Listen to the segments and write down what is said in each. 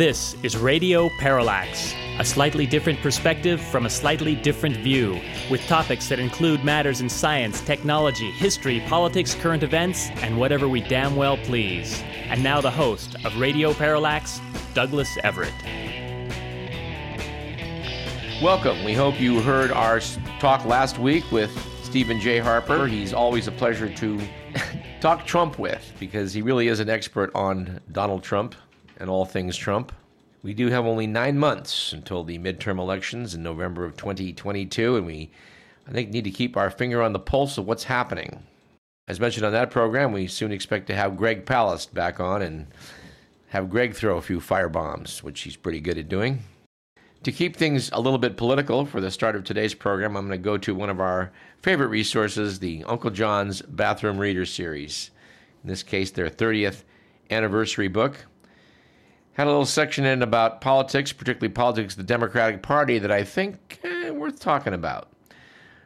This is Radio Parallax, a slightly different perspective from a slightly different view, with topics that include matters in science, technology, history, politics, current events, and whatever we damn well please. And now the host of Radio Parallax, Douglas Everett. Welcome. We hope you heard our talk last week with Stephen J. Harper. He's always a pleasure to talk Trump with because he really is an expert on Donald Trump and all things Trump. We do have only nine months until the midterm elections in November of 2022, and we, I think, need to keep our finger on the pulse of what's happening. As mentioned on that program, we soon expect to have Greg Palast back on and have Greg throw a few fire bombs, which he's pretty good at doing. To keep things a little bit political for the start of today's program, I'm going to go to one of our favorite resources, the Uncle John's Bathroom Reader Series. In this case, their 30th anniversary book. Had a little section in about politics, particularly politics of the Democratic Party, that I think eh, worth talking about.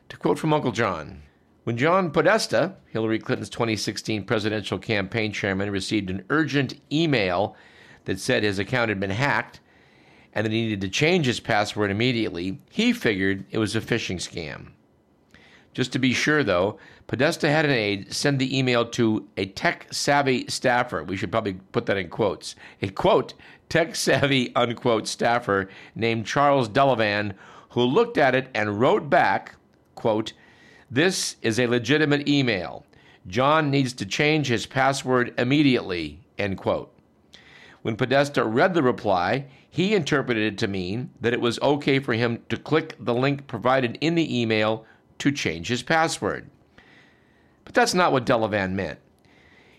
To quote from Uncle John, when John Podesta, Hillary Clinton's 2016 presidential campaign chairman, received an urgent email that said his account had been hacked and that he needed to change his password immediately, he figured it was a phishing scam. Just to be sure, though, Podesta had an aide send the email to a tech savvy staffer. We should probably put that in quotes. A quote, tech savvy, unquote, staffer named Charles Delavan, who looked at it and wrote back, quote, This is a legitimate email. John needs to change his password immediately, end quote. When Podesta read the reply, he interpreted it to mean that it was okay for him to click the link provided in the email to change his password. But that's not what Delavan meant.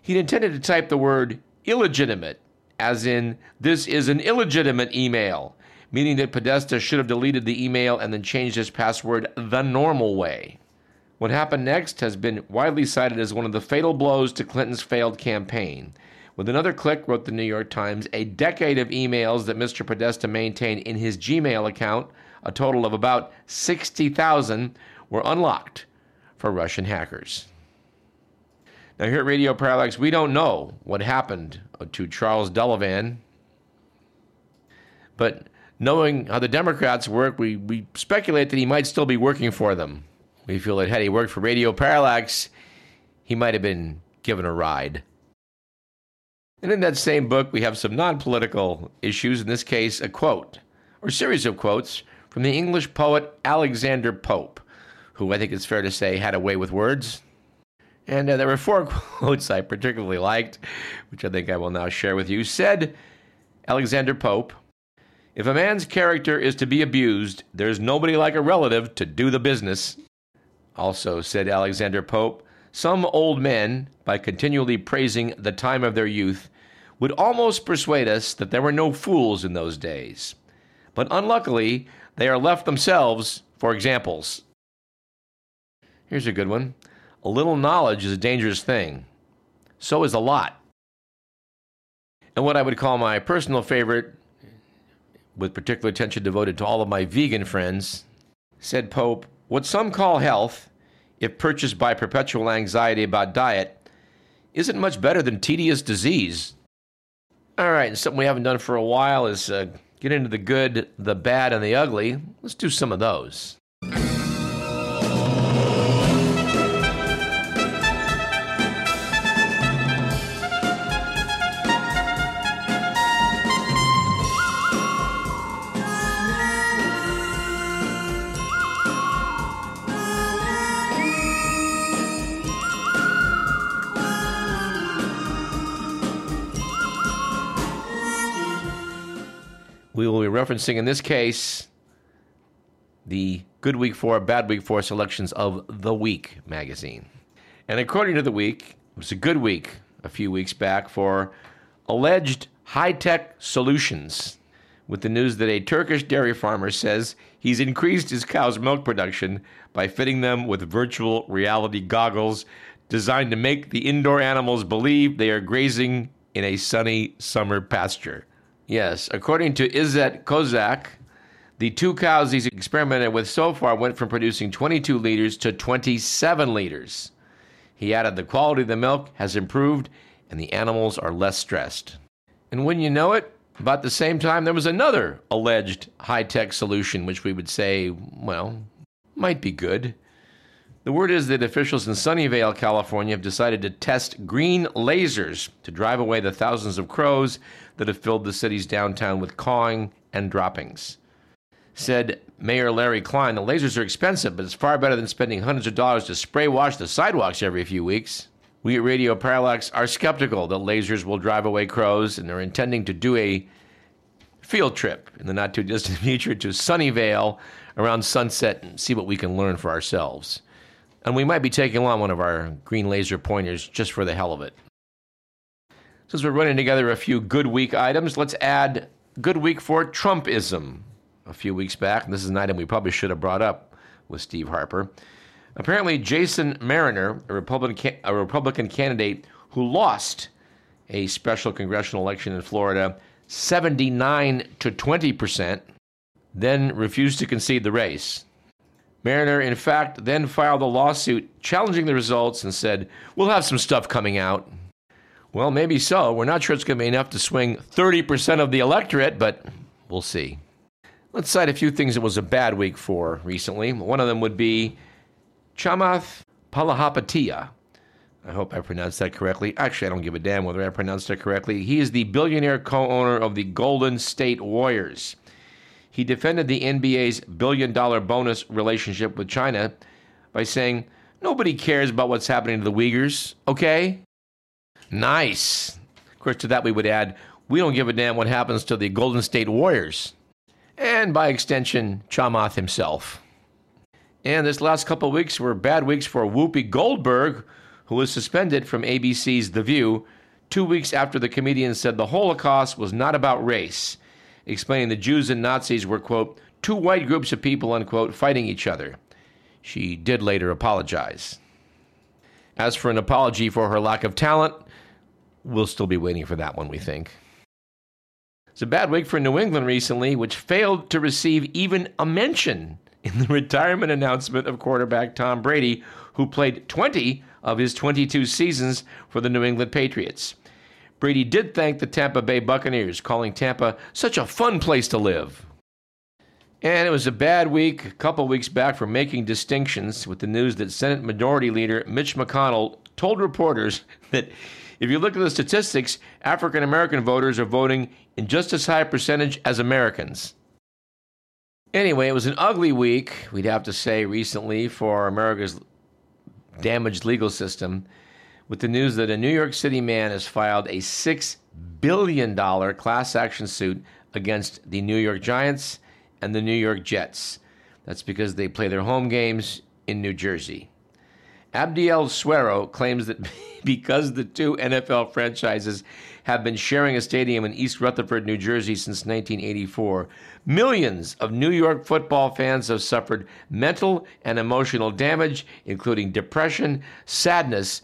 He'd intended to type the word illegitimate, as in, this is an illegitimate email, meaning that Podesta should have deleted the email and then changed his password the normal way. What happened next has been widely cited as one of the fatal blows to Clinton's failed campaign. With another click, wrote the New York Times, a decade of emails that Mr. Podesta maintained in his Gmail account, a total of about 60,000, were unlocked for Russian hackers. Now, here at Radio Parallax, we don't know what happened to Charles Delavan, but knowing how the Democrats work, we, we speculate that he might still be working for them. We feel that had he worked for Radio Parallax, he might have been given a ride. And in that same book, we have some non political issues, in this case, a quote, or series of quotes from the English poet Alexander Pope, who I think it's fair to say had a way with words. And uh, there were four quotes I particularly liked, which I think I will now share with you. Said Alexander Pope, If a man's character is to be abused, there's nobody like a relative to do the business. Also, said Alexander Pope, some old men, by continually praising the time of their youth, would almost persuade us that there were no fools in those days. But unluckily, they are left themselves for examples. Here's a good one A little knowledge is a dangerous thing. So is a lot. And what I would call my personal favorite, with particular attention devoted to all of my vegan friends, said Pope, What some call health, if purchased by perpetual anxiety about diet, isn't much better than tedious disease. All right, and something we haven't done for a while is uh, get into the good, the bad, and the ugly. Let's do some of those. We will be referencing, in this case, the Good Week 4, Bad Week 4 selections of The Week magazine. And according to The Week, it was a good week a few weeks back for alleged high tech solutions, with the news that a Turkish dairy farmer says he's increased his cow's milk production by fitting them with virtual reality goggles designed to make the indoor animals believe they are grazing in a sunny summer pasture. Yes, according to Izet Kozak, the two cows he's experimented with so far went from producing 22 liters to 27 liters. He added the quality of the milk has improved and the animals are less stressed. And when you know it, About the same time, there was another alleged high tech solution, which we would say, well, might be good. The word is that officials in Sunnyvale, California, have decided to test green lasers to drive away the thousands of crows that have filled the city's downtown with cawing and droppings. Said Mayor Larry Klein, the lasers are expensive, but it's far better than spending hundreds of dollars to spray wash the sidewalks every few weeks. We at Radio Parallax are skeptical that lasers will drive away crows and are intending to do a field trip in the not too distant future to Sunnyvale around sunset and see what we can learn for ourselves. And we might be taking along one of our green laser pointers just for the hell of it. Since we're running together a few good week items, let's add good week for Trumpism. A few weeks back, this is an item we probably should have brought up with Steve Harper. Apparently, Jason Mariner, a Republican, a Republican candidate who lost a special congressional election in Florida 79 to 20 percent, then refused to concede the race. Mariner, in fact, then filed a lawsuit challenging the results and said, We'll have some stuff coming out. Well, maybe so. We're not sure it's going to be enough to swing 30% of the electorate, but we'll see. Let's cite a few things it was a bad week for recently. One of them would be Chamath Palihapitiya. I hope I pronounced that correctly. Actually, I don't give a damn whether I pronounced it correctly. He is the billionaire co owner of the Golden State Warriors. He defended the NBA's billion dollar bonus relationship with China by saying, Nobody cares about what's happening to the Uyghurs, okay? Nice. Of course, to that we would add, we don't give a damn what happens to the Golden State Warriors. And by extension, Chamath himself. And this last couple weeks were bad weeks for Whoopi Goldberg, who was suspended from ABC's The View two weeks after the comedian said the Holocaust was not about race, explaining the Jews and Nazis were, quote, two white groups of people, unquote, fighting each other. She did later apologize. As for an apology for her lack of talent, we'll still be waiting for that one, we think. It's a bad week for New England recently, which failed to receive even a mention in the retirement announcement of quarterback Tom Brady, who played 20 of his 22 seasons for the New England Patriots. Brady did thank the Tampa Bay Buccaneers, calling Tampa such a fun place to live. And it was a bad week a couple weeks back for making distinctions with the news that Senate Majority Leader Mitch McConnell told reporters that if you look at the statistics, African American voters are voting in just as high a percentage as Americans. Anyway, it was an ugly week, we'd have to say, recently for America's damaged legal system with the news that a New York City man has filed a $6 billion class action suit against the New York Giants and the New York Jets. That's because they play their home games in New Jersey. Abdiel Suero claims that because the two NFL franchises have been sharing a stadium in East Rutherford, New Jersey since 1984, millions of New York football fans have suffered mental and emotional damage, including depression, sadness,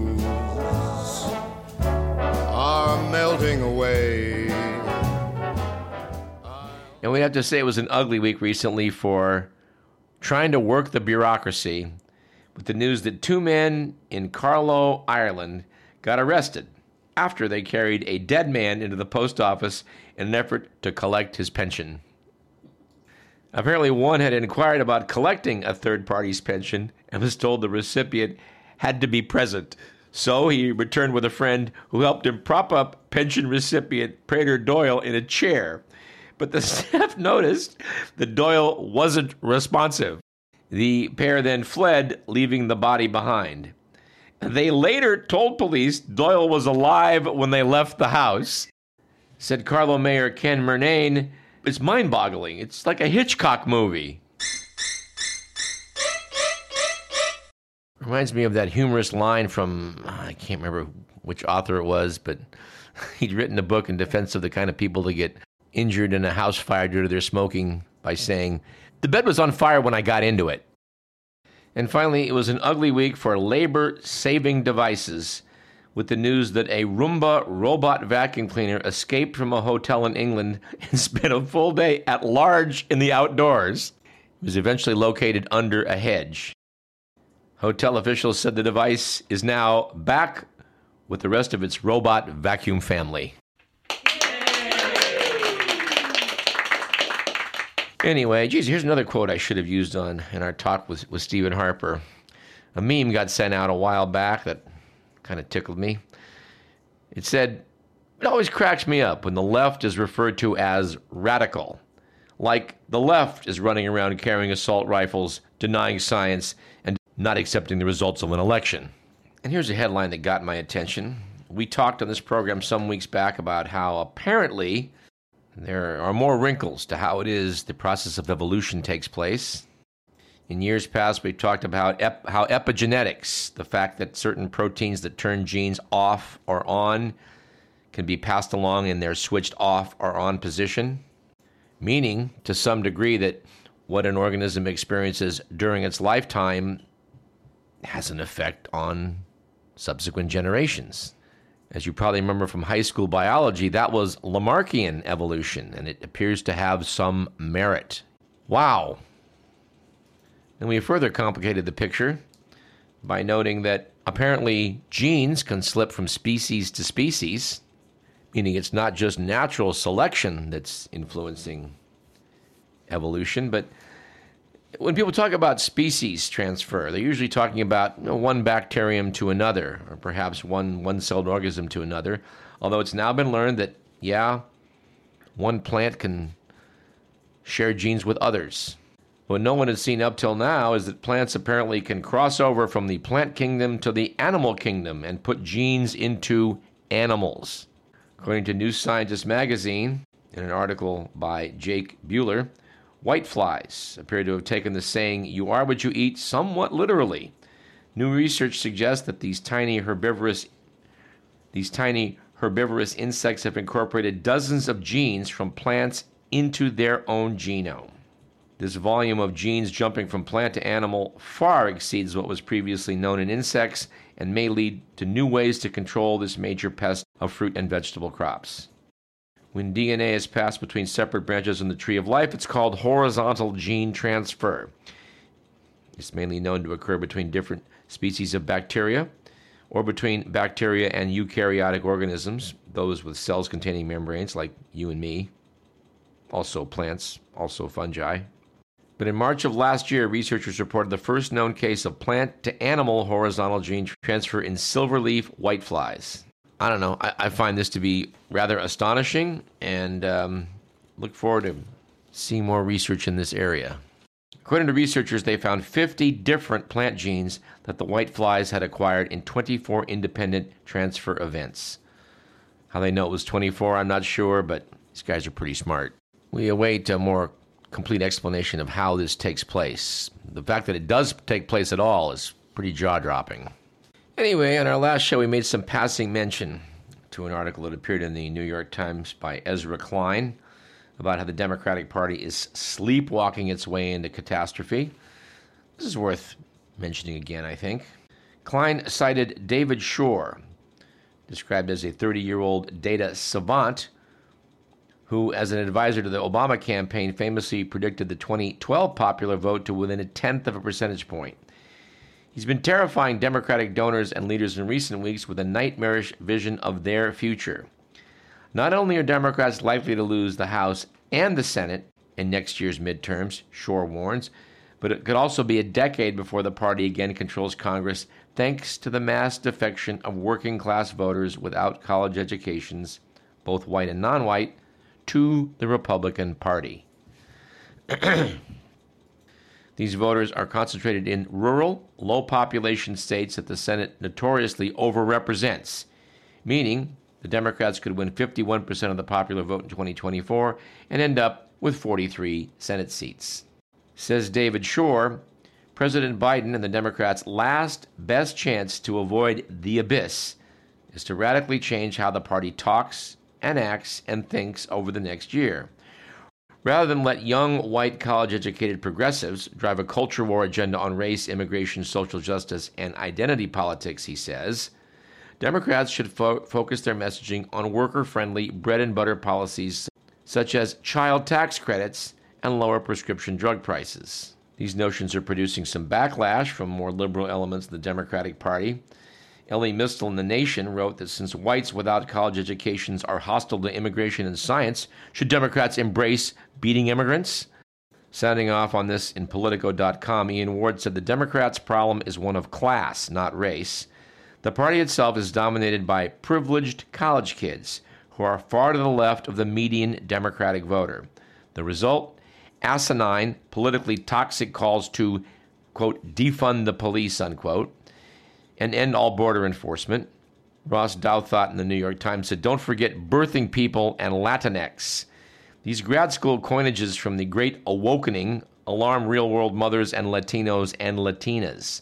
are melting away. And we have to say it was an ugly week recently for trying to work the bureaucracy with the news that two men in Carlow, Ireland, got arrested after they carried a dead man into the post office in an effort to collect his pension. Apparently, one had inquired about collecting a third party's pension and was told the recipient had to be present. So he returned with a friend who helped him prop up pension recipient Peadar Doyle in a chair. But the staff noticed that Doyle wasn't responsive. The pair then fled, leaving the body behind. They later told police Doyle was alive when they left the house. Said Carlow Mayor Ken Murnane, it's mind boggling. It's like a Hitchcock movie. Reminds me of that humorous line from, uh, I can't remember which author it was, but he'd written a book in defense of the kind of people that get injured in a house fire due to their smoking by saying, The bed was on fire when I got into it. And finally, it was an ugly week for labor saving devices with the news that a Roomba robot vacuum cleaner escaped from a hotel in England and spent a full day at large in the outdoors. It was eventually located under a hedge. Hotel officials said the device is now back with the rest of its robot vacuum family. Anyway, geez, here's another quote I should have used on in our talk with, with Stephen Harper. A meme got sent out a while back that kind of tickled me. It said, It always cracks me up when the left is referred to as radical. Like the left is running around carrying assault rifles, denying science, and not accepting the results of an election. And here's a headline that got my attention. We talked on this program some weeks back about how apparently there are more wrinkles to how it is the process of evolution takes place. In years past, we talked about ep- how epigenetics, the fact that certain proteins that turn genes off or on, can be passed along in their switched off or on position, meaning to some degree that what an organism experiences during its lifetime has an effect on subsequent generations. As you probably remember from high school biology, that was Lamarckian evolution, and it appears to have some merit. Wow. And we further complicated the picture by noting that apparently genes can slip from species to species, meaning it's not just natural selection that's influencing evolution, but when people talk about species transfer, they're usually talking about you know, one bacterium to another, or perhaps one one celled organism to another. Although it's now been learned that, yeah, one plant can share genes with others. What no one has seen up till now is that plants apparently can cross over from the plant kingdom to the animal kingdom and put genes into animals. According to New Scientist magazine, in an article by Jake Buehler, Whiteflies appear to have taken the saying, you are what you eat, somewhat literally. New research suggests that these tiny herbivorous these tiny herbivorous insects have incorporated dozens of genes from plants into their own genome. This volume of genes jumping from plant to animal far exceeds what was previously known in insects and may lead to new ways to control this major pest of fruit and vegetable crops. When DNA is passed between separate branches in the tree of life, it's called horizontal gene transfer. It's mainly known to occur between different species of bacteria or between bacteria and eukaryotic organisms, those with cells containing membranes like you and me, also plants, also fungi. But in March of last year, researchers reported the first known case of plant to animal horizontal gene transfer in silverleaf whiteflies. I don't know. I, I find this to be rather astonishing and um, look forward to seeing more research in this area. According to researchers, they found 50 different plant genes that the white flies had acquired in 24 independent transfer events. How they know it was 24, I'm not sure, but these guys are pretty smart. We await a more complete explanation of how this takes place. The fact that it does take place at all is pretty jaw dropping. Anyway, on our last show, we made some passing mention to an article that appeared in the New York Times by Ezra Klein about how the Democratic Party is sleepwalking its way into catastrophe. This is worth mentioning again, I think. Klein cited David Shor, described as a 30 year old data savant, who, as an advisor to the Obama campaign, famously predicted the 2012 popular vote to within a tenth of a percentage point. He's been terrifying Democratic donors and leaders in recent weeks with a nightmarish vision of their future. Not only are Democrats likely to lose the House and the Senate in next year's midterms, Shor warns, but it could also be a decade before the party again controls Congress thanks to the mass defection of working class voters without college educations, both white and non white, to the Republican Party. These voters are concentrated in rural, low population states that the Senate notoriously overrepresents, meaning the Democrats could win 51% of the popular vote in 2024 and end up with 43 Senate seats. Says David Shor President Biden and the Democrats' last best chance to avoid the abyss is to radically change how the party talks and acts and thinks over the next year. Rather than let young, white, college educated progressives drive a culture war agenda on race, immigration, social justice, and identity politics, he says, Democrats should fo- focus their messaging on worker friendly, bread and butter policies such as child tax credits and lower prescription drug prices. These notions are producing some backlash from more liberal elements of the Democratic Party. Elie Mystal in The Nation wrote that since whites without college educations are hostile to immigration and science, should Democrats embrace beating immigrants? Sounding off on this in Politico.com, Ian Ward said the Democrats' problem is one of class, not race. The party itself is dominated by privileged college kids who are far to the left of the median Democratic voter. The result? Asinine, politically toxic calls to, quote, defund the police, unquote, and end all border enforcement. Ross Douthat in the New York Times said, Don't forget birthing people and Latinx. These grad school coinages from the great awakening alarm real world mothers and Latinos and Latinas.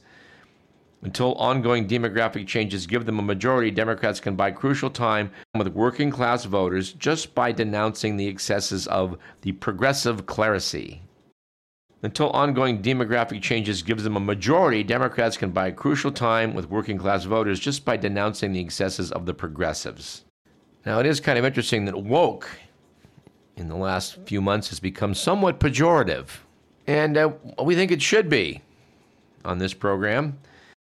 Until ongoing demographic changes give them a majority, Democrats can buy crucial time with working class voters just by denouncing the excesses of the progressive clerisy. Until ongoing demographic changes gives them a majority, Democrats can buy crucial time with working class voters just by denouncing the excesses of the progressives. Now, it is kind of interesting that woke in the last few months has become somewhat pejorative, and uh, we think it should be on this program.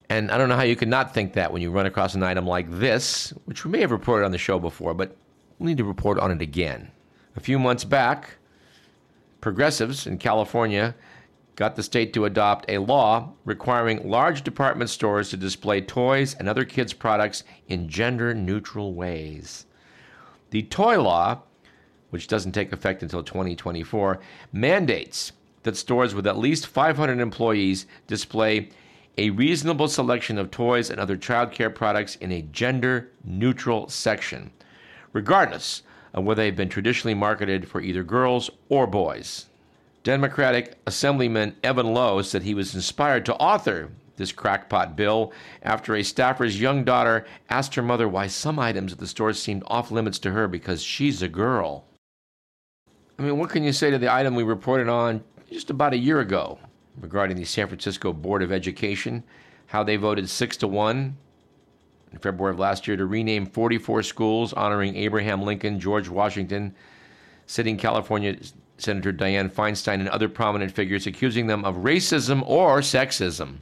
And I don't know how you could not think that when you run across an item like this, which we may have reported on the show before, but we need to report on it again. A few months back, progressives in California got the state to adopt a law requiring large department stores to display toys and other kids' products in gender neutral ways. The toy law, which doesn't take effect until 2024, mandates that stores with at least 500 employees display a reasonable selection of toys and other childcare products in a gender neutral section, regardless of whether they've been traditionally marketed for either girls or boys. Democratic Assemblyman Evan Low said he was inspired to author this crackpot bill after a staffer's young daughter asked her mother why some items at the store seemed off limits to her because she's a girl. I mean, what can you say to the item we reported on just about a year ago regarding the San Francisco Board of Education, how they voted 6 to 1 in February of last year to rename 44 schools honoring Abraham Lincoln, George Washington, sitting California Senator Dianne Feinstein, and other prominent figures, accusing them of racism or sexism.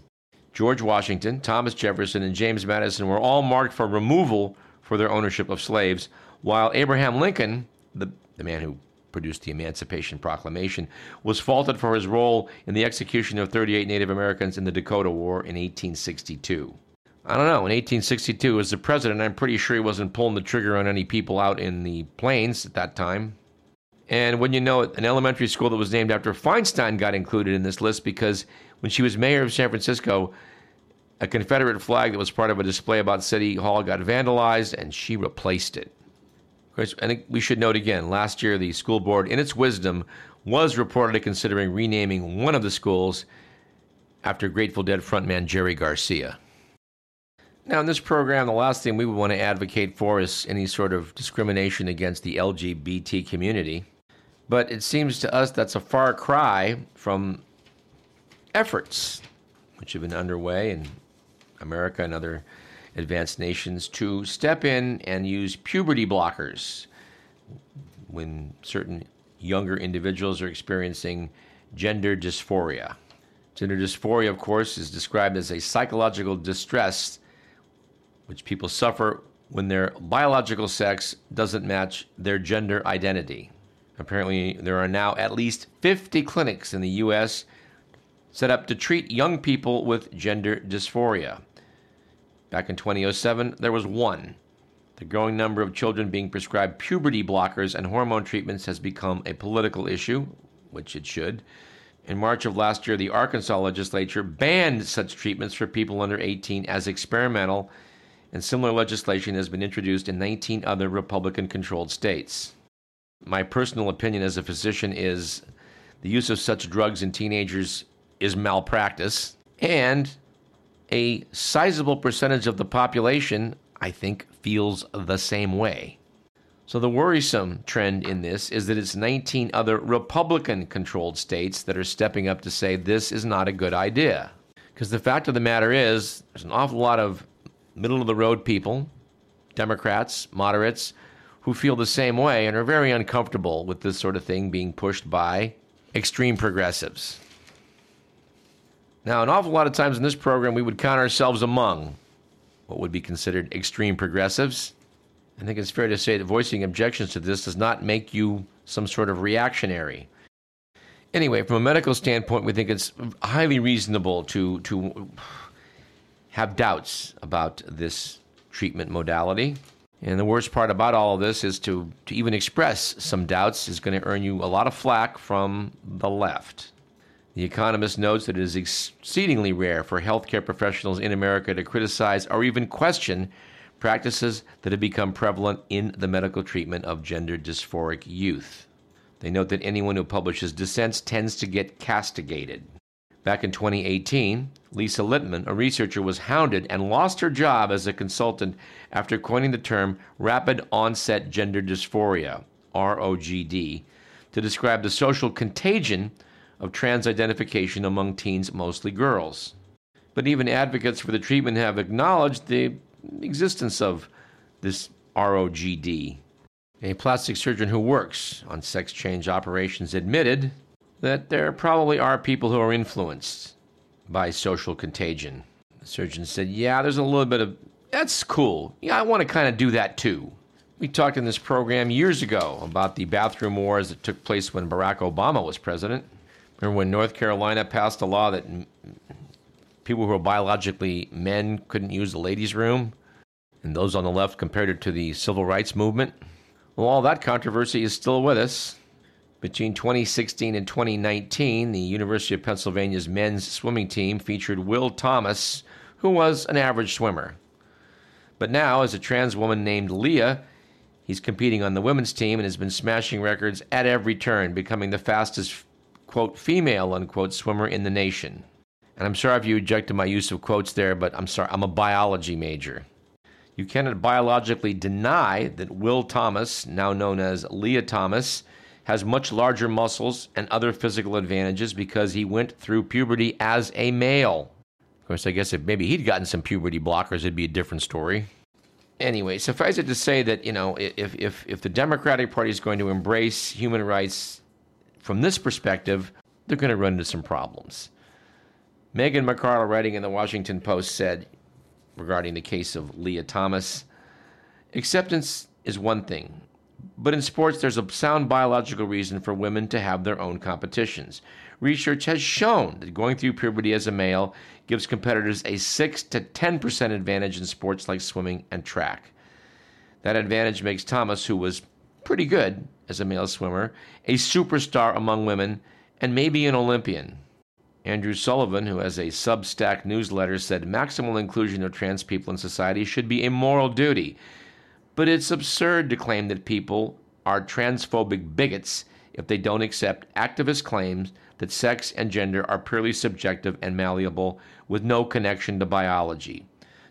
George Washington, Thomas Jefferson, and James Madison were all marked for removal for their ownership of slaves, while Abraham Lincoln, the, the man who produced the Emancipation Proclamation, was faulted for his role in the execution of 38 Native Americans in the Dakota War in 1862. I don't know. In 1862, as the president, I'm pretty sure he wasn't pulling the trigger on any people out in the plains at that time. And when you know it, an elementary school that was named after Feinstein got included in this list because when she was mayor of San Francisco, a Confederate flag that was part of a display about City Hall got vandalized and she replaced it. Of course, and we should note again last year, the school board, in its wisdom, was reportedly considering renaming one of the schools after Grateful Dead frontman Jerry Garcia. Now, in this program, the last thing we would want to advocate for is any sort of discrimination against the LGBT community. But it seems to us that's a far cry from efforts which have been underway in America and other advanced nations to step in and use puberty blockers when certain younger individuals are experiencing gender dysphoria. Gender dysphoria, of course, is described as a psychological distress which people suffer when their biological sex doesn't match their gender identity. Apparently, there are now at least 50 clinics in the U.S. set up to treat young people with gender dysphoria. Back in 2007, there was one. The growing number of children being prescribed puberty blockers and hormone treatments has become a political issue, which it should. In March of last year, the Arkansas legislature banned such treatments for people under 18 as experimental, and similar legislation has been introduced in 19 other Republican controlled states. My personal opinion as a physician is the use of such drugs in teenagers is malpractice, and a sizable percentage of the population, I think, feels the same way. So, the worrisome trend in this is that it's 19 other Republican controlled states that are stepping up to say this is not a good idea. Because the fact of the matter is, there's an awful lot of middle of the road people, Democrats, moderates, who feel the same way and are very uncomfortable with this sort of thing being pushed by extreme progressives. Now, an awful lot of times in this program, we would count ourselves among what would be considered extreme progressives. I think it's fair to say that voicing objections to this does not make you some sort of reactionary. Anyway, from a medical standpoint, we think it's highly reasonable to, to have doubts about this treatment modality. And the worst part about all of this is to, to even express some doubts is going to earn you a lot of flack from the left. The Economist notes that it is exceedingly rare for healthcare professionals in America to criticize or even question practices that have become prevalent in the medical treatment of gender dysphoric youth. They note that anyone who publishes dissents tends to get castigated. Back in 2018, Lisa Littman, a researcher, was hounded and lost her job as a consultant after coining the term rapid onset gender dysphoria, ROGD, to describe the social contagion of trans identification among teens, mostly girls. But even advocates for the treatment have acknowledged the existence of this ROGD. A plastic surgeon who works on sex change operations admitted that there probably are people who are influenced by social contagion. The surgeon said, Yeah, there's a little bit of that's cool. Yeah, I want to kind of do that too. We talked in this program years ago about the bathroom wars that took place when Barack Obama was president. Remember when North Carolina passed a law that people who are biologically men couldn't use the ladies' room? And those on the left compared it to the civil rights movement? Well, all that controversy is still with us. Between 2016 and 2019, the University of Pennsylvania's men's swimming team featured Will Thomas, who was an average swimmer. But now, as a trans woman named Leah, he's competing on the women's team and has been smashing records at every turn, becoming the fastest, quote, female, unquote, swimmer in the nation. And I'm sorry if you object to my use of quotes there, but I'm sorry, I'm a biology major. You cannot biologically deny that Will Thomas, now known as Leah Thomas, has much larger muscles and other physical advantages because he went through puberty as a male. Of course, I guess if maybe he'd gotten some puberty blockers, it'd be a different story. Anyway, suffice it to say that, you know, if, if, if the Democratic Party is going to embrace human rights from this perspective, they're going to run into some problems. Megan McArdle, writing in the Washington Post, said regarding the case of Leah Thomas acceptance is one thing, but in sports, there's a sound biological reason for women to have their own competitions. Research has shown that going through puberty as a male gives competitors a 6 to 10% advantage in sports like swimming and track. That advantage makes Thomas, who was pretty good as a male swimmer, a superstar among women and maybe an Olympian. Andrew Sullivan, who has a Substack newsletter, said maximal inclusion of trans people in society should be a moral duty but it's absurd to claim that people are transphobic bigots if they don't accept activist claims that sex and gender are purely subjective and malleable with no connection to biology.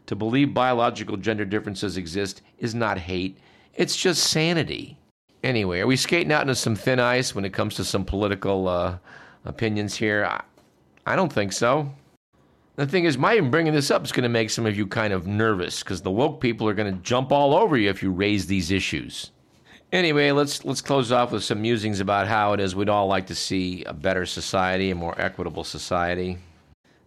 To believe biological gender differences exist is not hate, it's just sanity. Anyway, are we skating out into some thin ice when it comes to some political uh, opinions here? I, I don't think so. The thing is, my even bringing this up is going to make some of you kind of nervous because the woke people are going to jump all over you if you raise these issues. Anyway, let's let's close off with some musings about how it is we'd all like to see a better society, a more equitable society.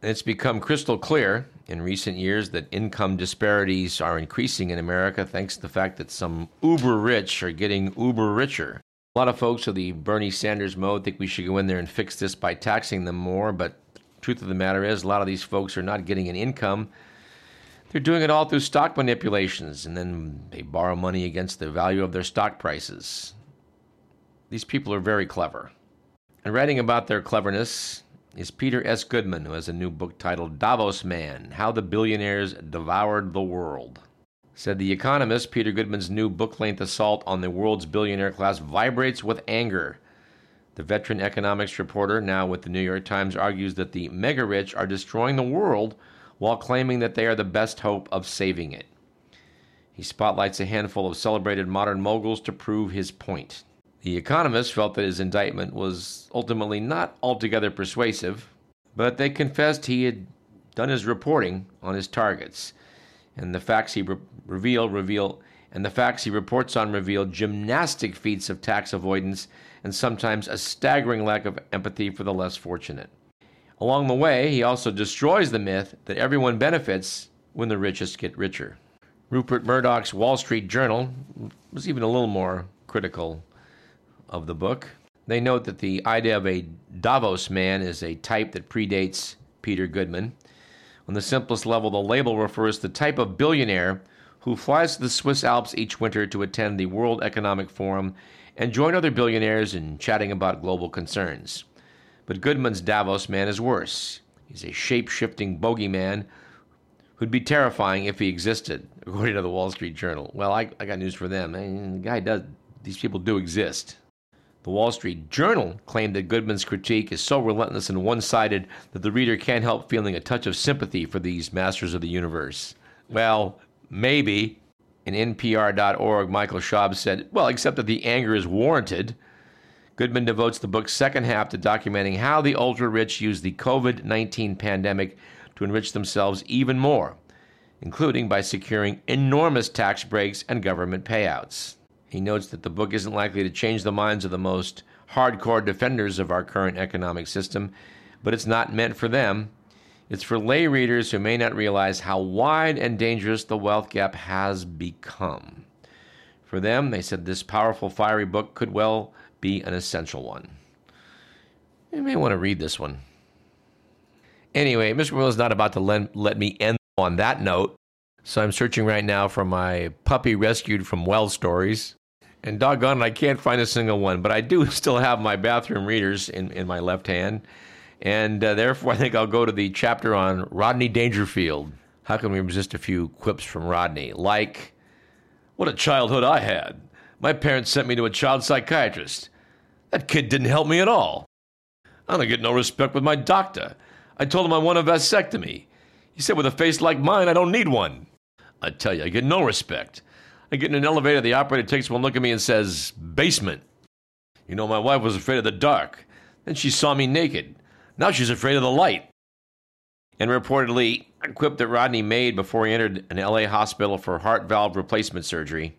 It's become crystal clear in recent years that income disparities are increasing in America thanks to the fact that some uber rich are getting uber richer. A lot of folks of the Bernie Sanders mode think we should go in there and fix this by taxing them more, but truth of the matter is, a lot of these folks are not getting an income. They're doing it all through stock manipulations, and then they borrow money against the value of their stock prices. These people are very clever. And writing about their cleverness is Peter S. Goodman, who has a new book titled Davos Man How the Billionaires Devoured the World. Said The Economist, Peter Goodman's new book length assault on the world's billionaire class vibrates with anger the veteran economics reporter, now with the New York Times, argues that the mega rich are destroying the world while claiming that they are the best hope of saving it. He spotlights a handful of celebrated modern moguls to prove his point. The Economist felt that his indictment was ultimately not altogether persuasive, but they confessed he had done his reporting on his targets, and the facts he re- revealed reveal and the facts he reports on reveal gymnastic feats of tax avoidance and sometimes a staggering lack of empathy for the less fortunate. Along the way, he also destroys the myth that everyone benefits when the richest get richer. Rupert Murdoch's Wall Street Journal was even a little more critical of the book. They note that the idea of a Davos man is a type that predates Peter Goodman. On the simplest level, the label refers to the type of billionaire who flies to the Swiss Alps each winter to attend the World Economic Forum and join other billionaires in chatting about global concerns. But Goodman's Davos man is worse. He's a shape shifting bogeyman who'd be terrifying if he existed, according to the Wall Street Journal. Well, I, I got news for them. I mean, the guy does, these people do exist. The Wall Street Journal claimed that Goodman's critique is so relentless and one sided that the reader can't help feeling a touch of sympathy for these masters of the universe. Well, maybe. In NPR.org, Michael Schaub said, Well, except that the anger is warranted. Goodman devotes the book's second half to documenting how the ultra rich use the COVID 19 pandemic to enrich themselves even more, including by securing enormous tax breaks and government payouts. He notes that the book isn't likely to change the minds of the most hardcore defenders of our current economic system, but it's not meant for them. It's for lay readers who may not realize how wide and dangerous the wealth gap has become. For them, they said this powerful, fiery book could well be an essential one. You may want to read this one. Anyway, Mr. Will is not about to let, let me end on that note, so I'm searching right now for my puppy rescued from well stories. And doggone it, I can't find a single one, but I do still have my bathroom readers in, in my left hand. And uh, therefore, I think I'll go to the chapter on Rodney Dangerfield. How can we resist a few quips from Rodney? Like, what a childhood I had. My parents sent me to a child psychiatrist. That kid didn't help me at all. I don't get no respect with my doctor. I told him I want a vasectomy. He said, with a face like mine, I don't need one. I tell you, I get no respect. I get in an elevator, the operator takes one look at me and says, Basement. You know, my wife was afraid of the dark. Then she saw me naked. Now she's afraid of the light. And reportedly, a quip that Rodney made before he entered an LA hospital for heart valve replacement surgery.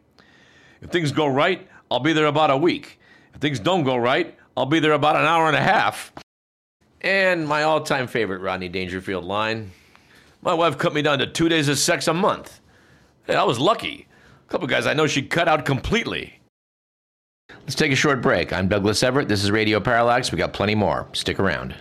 If things go right, I'll be there about a week. If things don't go right, I'll be there about an hour and a half. And my all time favorite Rodney Dangerfield line My wife cut me down to two days of sex a month. Hey, I was lucky. A couple guys I know she cut out completely. Let's take a short break. I'm Douglas Everett. This is Radio Parallax. We got plenty more. Stick around.